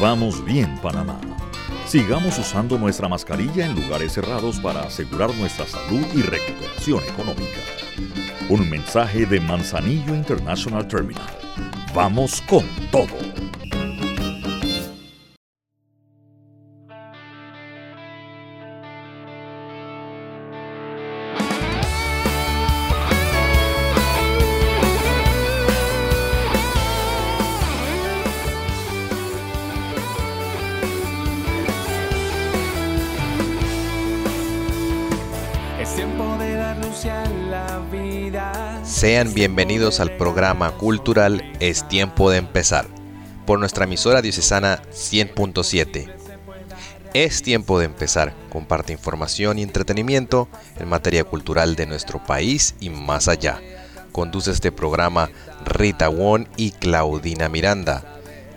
Vamos bien, Panamá. Sigamos usando nuestra mascarilla en lugares cerrados para asegurar nuestra salud y recuperación económica. Un mensaje de Manzanillo International Terminal. Vamos con todo. Sean bienvenidos al programa cultural Es tiempo de empezar por nuestra emisora diocesana 100.7. Es tiempo de empezar. Comparte información y entretenimiento en materia cultural de nuestro país y más allá. Conduce este programa Rita Won y Claudina Miranda.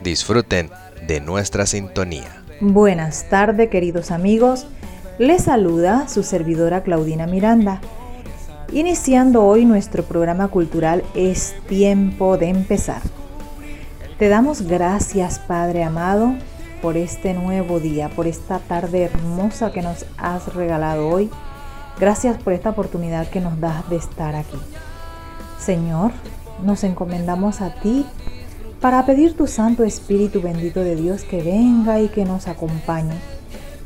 Disfruten de nuestra sintonía. Buenas tardes, queridos amigos. Les saluda su servidora Claudina Miranda Iniciando hoy nuestro programa cultural Es tiempo de empezar. Te damos gracias Padre amado por este nuevo día, por esta tarde hermosa que nos has regalado hoy. Gracias por esta oportunidad que nos das de estar aquí. Señor, nos encomendamos a ti para pedir tu Santo Espíritu bendito de Dios que venga y que nos acompañe,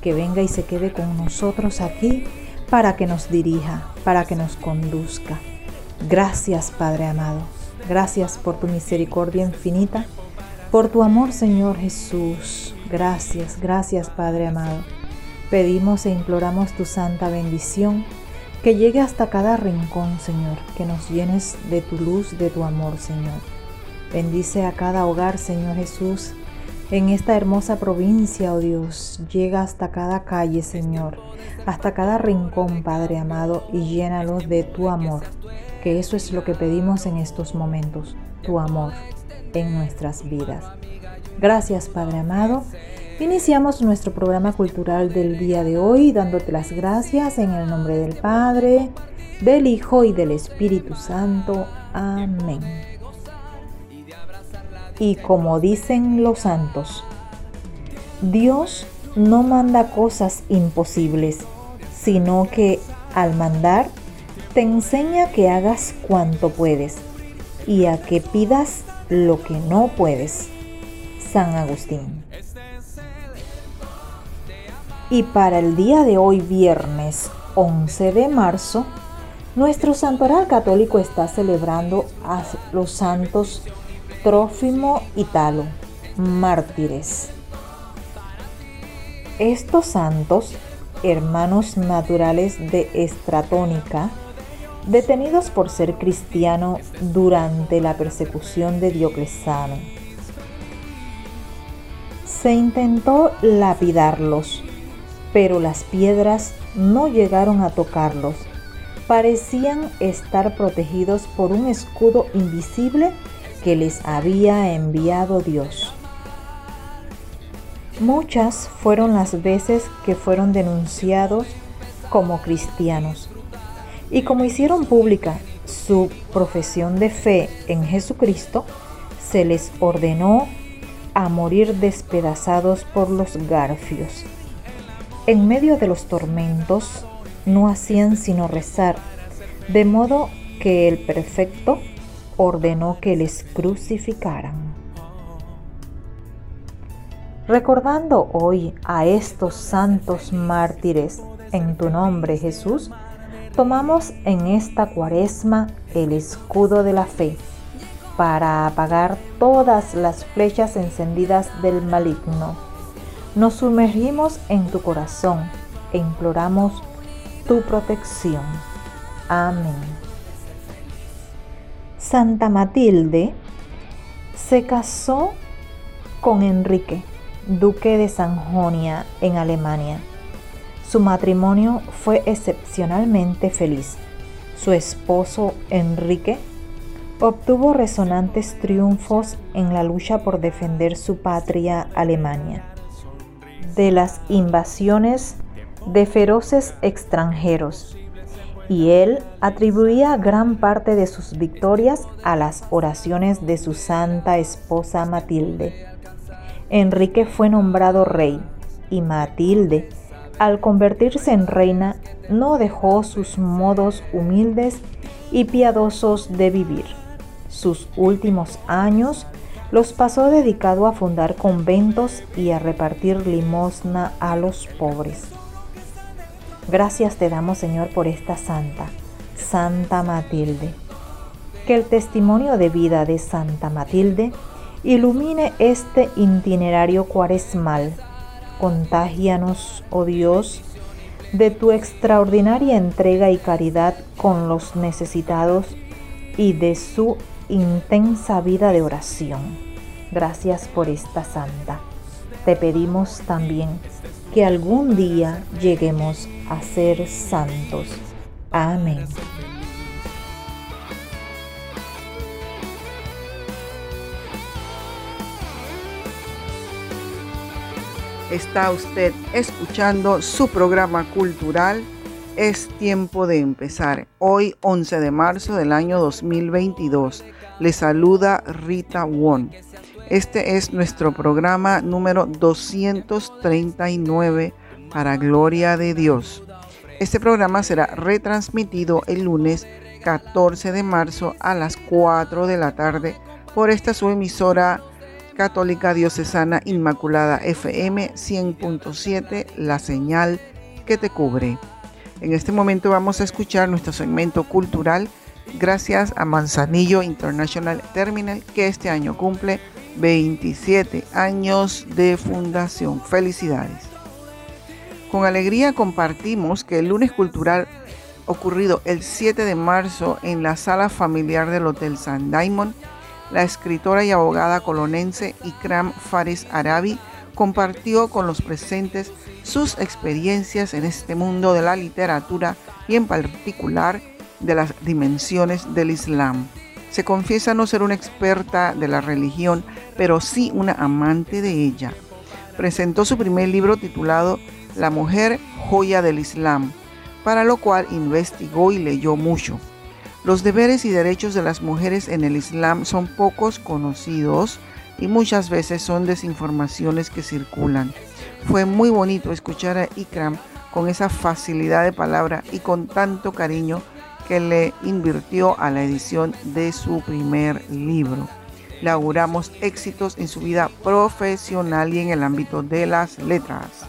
que venga y se quede con nosotros aquí para que nos dirija, para que nos conduzca. Gracias Padre amado, gracias por tu misericordia infinita, por tu amor Señor Jesús. Gracias, gracias Padre amado. Pedimos e imploramos tu santa bendición que llegue hasta cada rincón, Señor, que nos llenes de tu luz, de tu amor, Señor. Bendice a cada hogar, Señor Jesús, en esta hermosa provincia, oh Dios. Llega hasta cada calle, Señor, hasta cada rincón, Padre amado, y llénalos de tu amor, que eso es lo que pedimos en estos momentos, tu amor en nuestras vidas. Gracias, Padre amado. Iniciamos nuestro programa cultural del día de hoy dándote las gracias en el nombre del Padre, del Hijo y del Espíritu Santo. Amén. Y como dicen los santos, Dios no manda cosas imposibles, sino que al mandar te enseña que hagas cuanto puedes y a que pidas lo que no puedes. San Agustín. Y para el día de hoy, viernes 11 de marzo, nuestro santoral católico está celebrando a los santos Trófimo y Talo, mártires. Estos santos, hermanos naturales de Estratónica, detenidos por ser cristiano durante la persecución de Dioclesano. Se intentó lapidarlos, pero las piedras no llegaron a tocarlos. Parecían estar protegidos por un escudo invisible que les había enviado Dios. Muchas fueron las veces que fueron denunciados como cristianos y como hicieron pública su profesión de fe en Jesucristo, se les ordenó a morir despedazados por los garfios. En medio de los tormentos no hacían sino rezar, de modo que el perfecto ordenó que les crucificaran. Recordando hoy a estos santos mártires en tu nombre Jesús, tomamos en esta cuaresma el escudo de la fe para apagar todas las flechas encendidas del maligno. Nos sumergimos en tu corazón e imploramos tu protección. Amén. Santa Matilde se casó con Enrique, duque de Sanjonia en Alemania. Su matrimonio fue excepcionalmente feliz. Su esposo Enrique obtuvo resonantes triunfos en la lucha por defender su patria Alemania de las invasiones de feroces extranjeros y él atribuía gran parte de sus victorias a las oraciones de su santa esposa Matilde. Enrique fue nombrado rey y Matilde, al convertirse en reina, no dejó sus modos humildes y piadosos de vivir. Sus últimos años los pasó dedicado a fundar conventos y a repartir limosna a los pobres. Gracias te damos Señor por esta santa, Santa Matilde. Que el testimonio de vida de Santa Matilde ilumine este itinerario cuaresmal. Contágianos, oh Dios, de tu extraordinaria entrega y caridad con los necesitados y de su intensa vida de oración. Gracias por esta santa. Te pedimos también que algún día lleguemos a ser santos. Amén. Está usted escuchando su programa cultural Es tiempo de empezar. Hoy 11 de marzo del año 2022. Le saluda Rita Won. Este es nuestro programa número 239 para Gloria de Dios. Este programa será retransmitido el lunes 14 de marzo a las 4 de la tarde por esta su emisora Católica Diocesana Inmaculada FM 100.7, la señal que te cubre. En este momento vamos a escuchar nuestro segmento cultural gracias a Manzanillo International Terminal que este año cumple 27 años de fundación. Felicidades. Con alegría compartimos que el lunes cultural ocurrido el 7 de marzo en la sala familiar del Hotel San Diamond la escritora y abogada colonense Ikram Fares Arabi compartió con los presentes sus experiencias en este mundo de la literatura y en particular de las dimensiones del Islam. Se confiesa no ser una experta de la religión, pero sí una amante de ella. Presentó su primer libro titulado La mujer joya del Islam, para lo cual investigó y leyó mucho. Los deberes y derechos de las mujeres en el Islam son pocos conocidos y muchas veces son desinformaciones que circulan. Fue muy bonito escuchar a Ikram con esa facilidad de palabra y con tanto cariño que le invirtió a la edición de su primer libro. Le auguramos éxitos en su vida profesional y en el ámbito de las letras.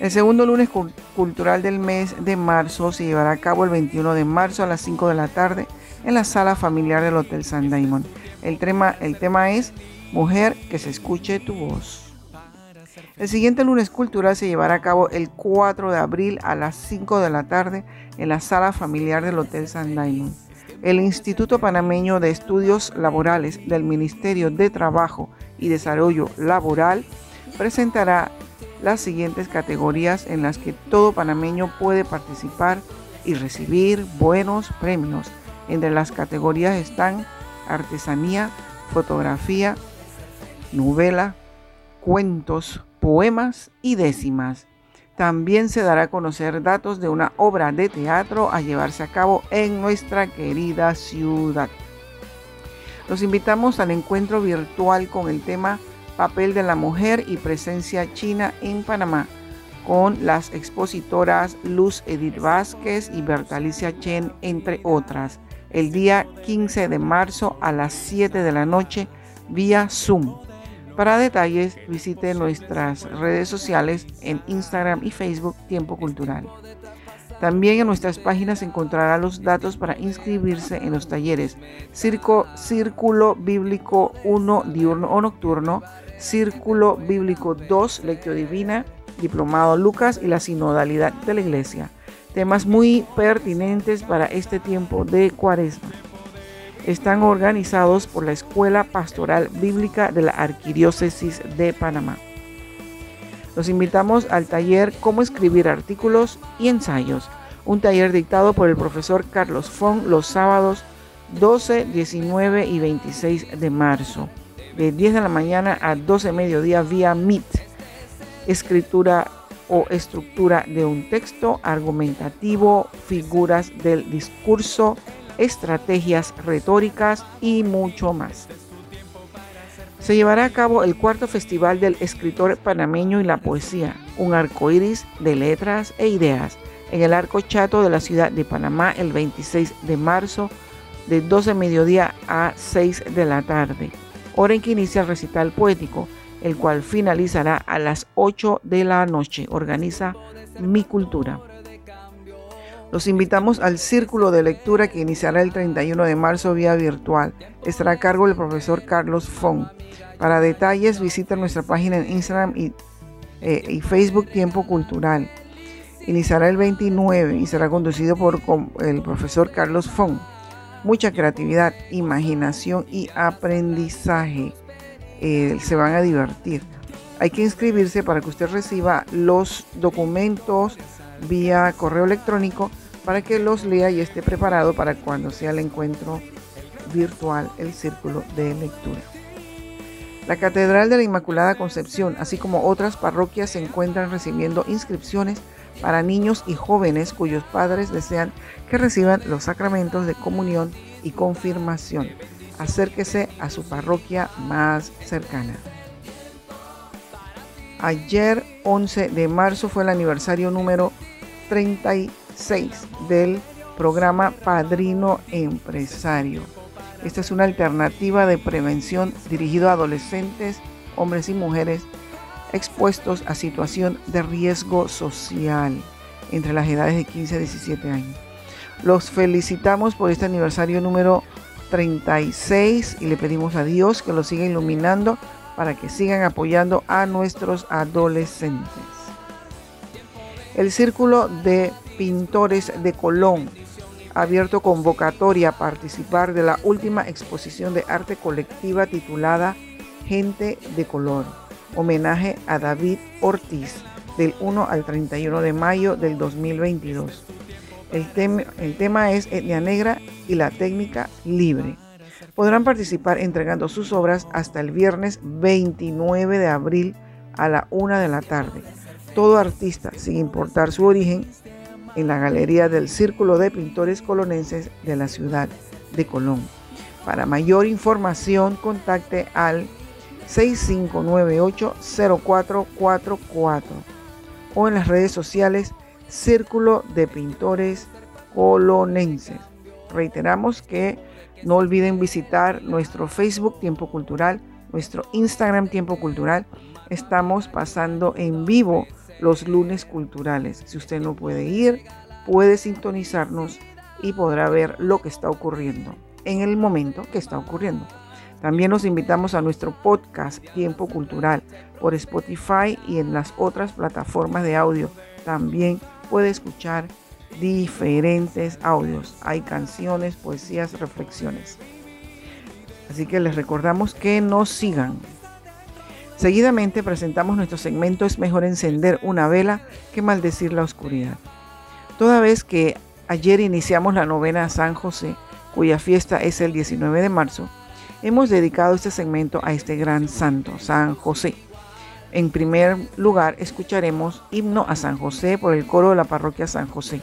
El segundo lunes cultural del mes de marzo se llevará a cabo el 21 de marzo a las 5 de la tarde en la sala familiar del Hotel San Diamond. El tema, el tema es Mujer, que se escuche tu voz. El siguiente lunes cultural se llevará a cabo el 4 de abril a las 5 de la tarde en la sala familiar del Hotel San Diamond. El Instituto Panameño de Estudios Laborales del Ministerio de Trabajo y Desarrollo Laboral presentará las siguientes categorías en las que todo panameño puede participar y recibir buenos premios. Entre las categorías están artesanía, fotografía, novela, cuentos, poemas y décimas. También se dará a conocer datos de una obra de teatro a llevarse a cabo en nuestra querida ciudad. Los invitamos al encuentro virtual con el tema papel de la mujer y presencia china en Panamá, con las expositoras Luz Edith Vázquez y Bertalicia Chen, entre otras, el día 15 de marzo a las 7 de la noche vía Zoom. Para detalles, visite nuestras redes sociales en Instagram y Facebook Tiempo Cultural. También en nuestras páginas encontrará los datos para inscribirse en los talleres Circo, Círculo Bíblico 1 diurno o nocturno, Círculo Bíblico 2, Lectio Divina, Diplomado Lucas y la Sinodalidad de la Iglesia. Temas muy pertinentes para este tiempo de cuaresma. Están organizados por la Escuela Pastoral Bíblica de la Arquidiócesis de Panamá. Los invitamos al taller Cómo escribir artículos y ensayos, un taller dictado por el profesor Carlos Fong los sábados 12, 19 y 26 de marzo de 10 de la mañana a 12 de mediodía vía Meet. Escritura o estructura de un texto argumentativo, figuras del discurso, estrategias retóricas y mucho más. se llevará a cabo el cuarto Festival del Escritor Panameño y la Poesía, un arco iris de letras e ideas, en el Arco Chato de la ciudad de Panamá el 26 de marzo, de 12 de mediodía a 6 de la tarde, hora en que inicia el recital poético, el cual finalizará a las 8 de la noche. Organiza Mi Cultura. Los invitamos al círculo de lectura que iniciará el 31 de marzo vía virtual. Estará a cargo del profesor Carlos Fong. Para detalles visita nuestra página en Instagram y, eh, Facebook Tiempo Cultural. Iniciará el 29 y será conducido por el profesor Carlos Fong. Mucha creatividad, imaginación y aprendizaje. Eh, se van a divertir. Hay que inscribirse para que usted reciba los documentos vía correo electrónico para que los lea y esté preparado para cuando sea el encuentro virtual, el círculo de lectura. La Catedral de la Inmaculada Concepción, así como otras parroquias, se encuentran recibiendo inscripciones para niños y jóvenes cuyos padres desean que reciban los sacramentos de comunión y confirmación. Acérquese a su parroquia más cercana. Ayer 11 de marzo fue el aniversario número 36 del programa Padrino Empresario. Esta es una alternativa de prevención dirigido a adolescentes, hombres y mujeres expuestos a situación de riesgo social entre las edades de 15 a 17 años. Los felicitamos por este aniversario número 36 y le pedimos a Dios que lo siga iluminando para que sigan apoyando a nuestros adolescentes. El Círculo de Pintores de Colón abierto convocatoria a participar de la última exposición de arte colectiva titulada Gente de Color, homenaje a David Ortiz del 1 al 31 de mayo del 2022. El, el tema es etnia negra y la técnica libre podrán participar entregando sus obras hasta el viernes 29 de abril a la una de la tarde. Todo artista, sin importar su origen, en la Galería del Círculo de Pintores Colonenses de la ciudad de Colón. Para mayor información, contacte al 6598-0444 o en las redes sociales Círculo de Pintores Colonenses. Reiteramos que no olviden visitar nuestro Facebook Tiempo Cultural, nuestro Instagram Tiempo Cultural. Estamos pasando en vivo los lunes culturales. Si usted no puede ir, puede sintonizarnos y podrá ver lo que está ocurriendo en el momento que está ocurriendo. También los invitamos a nuestro podcast Tiempo Cultural por Spotify y en las otras plataformas de audio. También puede escuchar diferentes audios. Hay canciones, poesías, reflexiones. Así que les recordamos que nos sigan. Seguidamente presentamos nuestro segmento Es mejor encender una vela que maldecir la oscuridad. Toda vez que ayer iniciamos la novena a San José, cuya fiesta es el 19 de marzo, hemos dedicado este segmento a este gran santo, San José. En primer lugar, escucharemos himno a San José por el coro de la parroquia San José.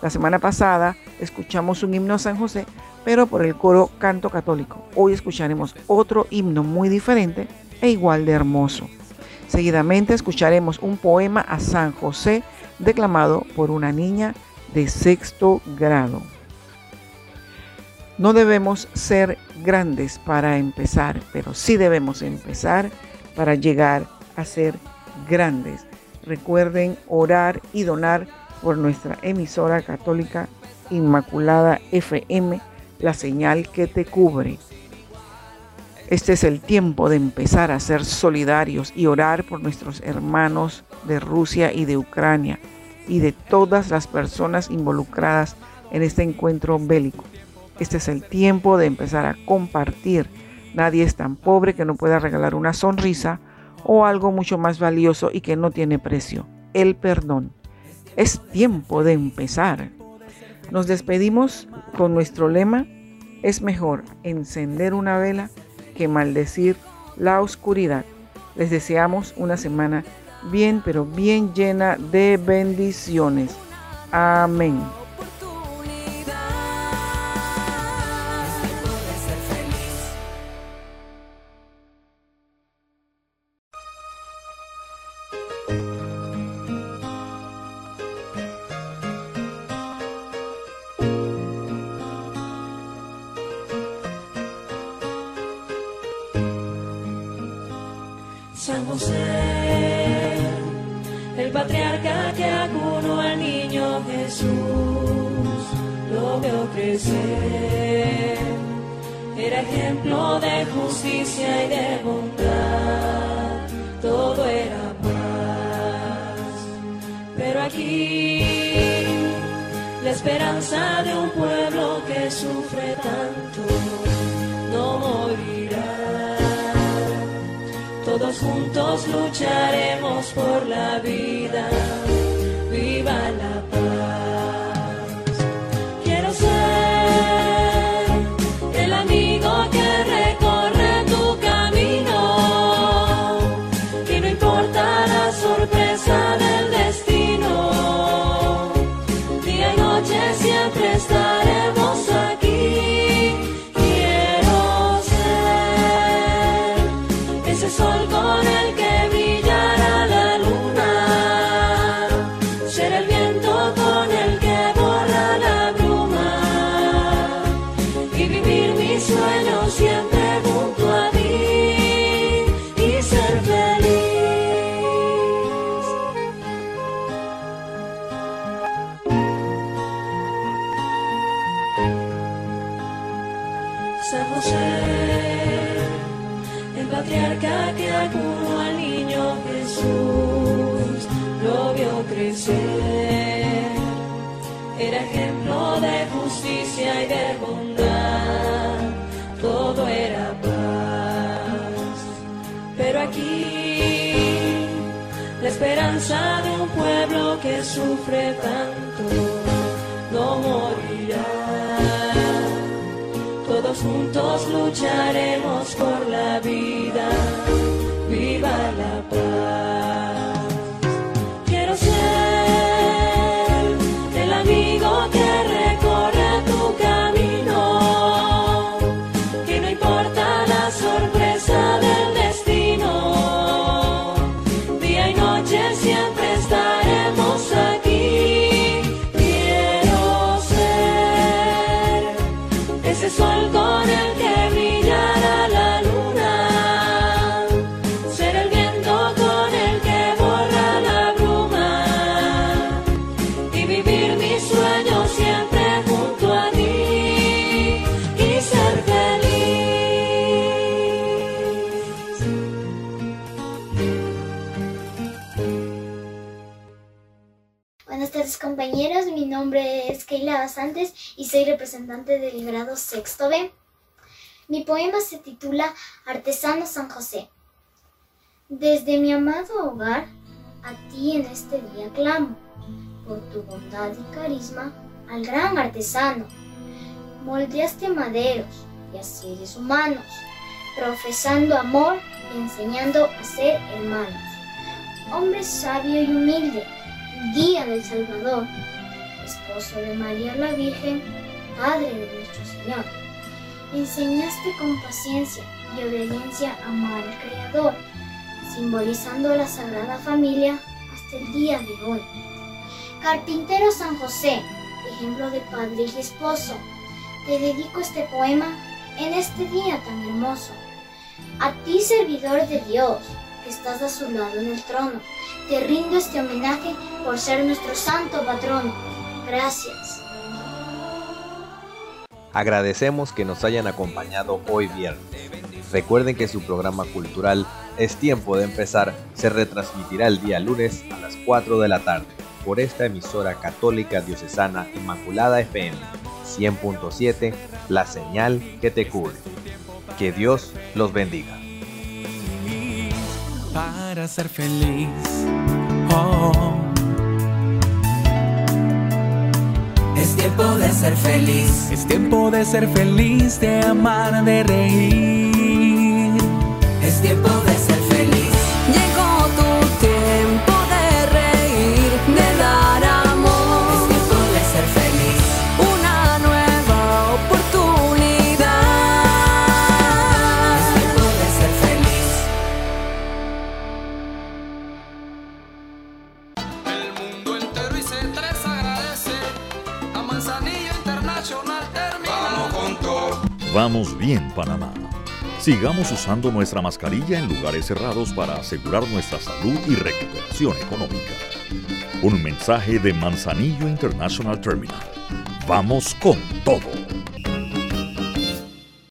La semana pasada escuchamos un himno a San José, pero por el coro Canto Católico. Hoy escucharemos otro himno muy diferente e igual de hermoso. Seguidamente escucharemos un poema a San José declamado por una niña de sexto grado. No debemos ser grandes para empezar, pero sí debemos empezar para llegar a ser grandes. Recuerden orar y donar por nuestra emisora católica Inmaculada FM, la señal que te cubre. Este es el tiempo de empezar a ser solidarios y orar por nuestros hermanos de Rusia y de Ucrania y de todas las personas involucradas en este encuentro bélico. Este es el tiempo de empezar a compartir. Nadie es tan pobre que no pueda regalar una sonrisa o algo mucho más valioso y que no tiene precio, el perdón. Es tiempo de empezar. Nos despedimos con nuestro lema, es mejor encender una vela que maldecir la oscuridad. Les deseamos una semana bien, pero bien llena de bendiciones. Amén. Que acunó al niño Jesús, lo veo crecer. Era ejemplo de justicia y de bondad, todo era paz. Pero aquí, la esperanza de un pueblo que sufre juntos lucharemos por la vida. Viva la El patriarca que acunó al niño Jesús, lo vio crecer. Era ejemplo de justicia y de bondad, todo era paz. Pero aquí, la esperanza de un pueblo que sufre tanto juntos lucharemos por la vida. Y soy representante del grado sexto B. Mi poema se titula Artesano San José. Desde mi amado hogar, a ti en este día clamo, por tu bondad y carisma al gran artesano. Moldeaste maderos y a seres humanos, profesando amor y enseñando a ser hermanos. Hombre sabio y humilde, guía del Salvador, esposo de María la Virgen, Padre de nuestro Señor. Enseñaste con paciencia y obediencia a amar al Creador, simbolizando la Sagrada Familia hasta el día de hoy. Carpintero San José, ejemplo de padre y esposo, te dedico este poema en este día tan hermoso. A ti, servidor de Dios, que estás a su lado en el trono, te rindo este homenaje por ser nuestro santo patrono. Gracias. Agradecemos que nos hayan acompañado hoy viernes. Recuerden que su programa cultural Es Tiempo de Empezar se retransmitirá el día lunes a las 4 de la tarde por esta emisora católica diocesana Inmaculada FM 100.7, la señal que te cubre. Que Dios los bendiga. para ser feliz. Oh. Tiempo de ser feliz. Es tiempo de ser feliz, de amar, de reír. Es tiempo Panamá. Sigamos usando nuestra mascarilla en lugares cerrados para asegurar nuestra salud y recuperación económica. Un mensaje de Manzanillo International Terminal. Vamos con todo.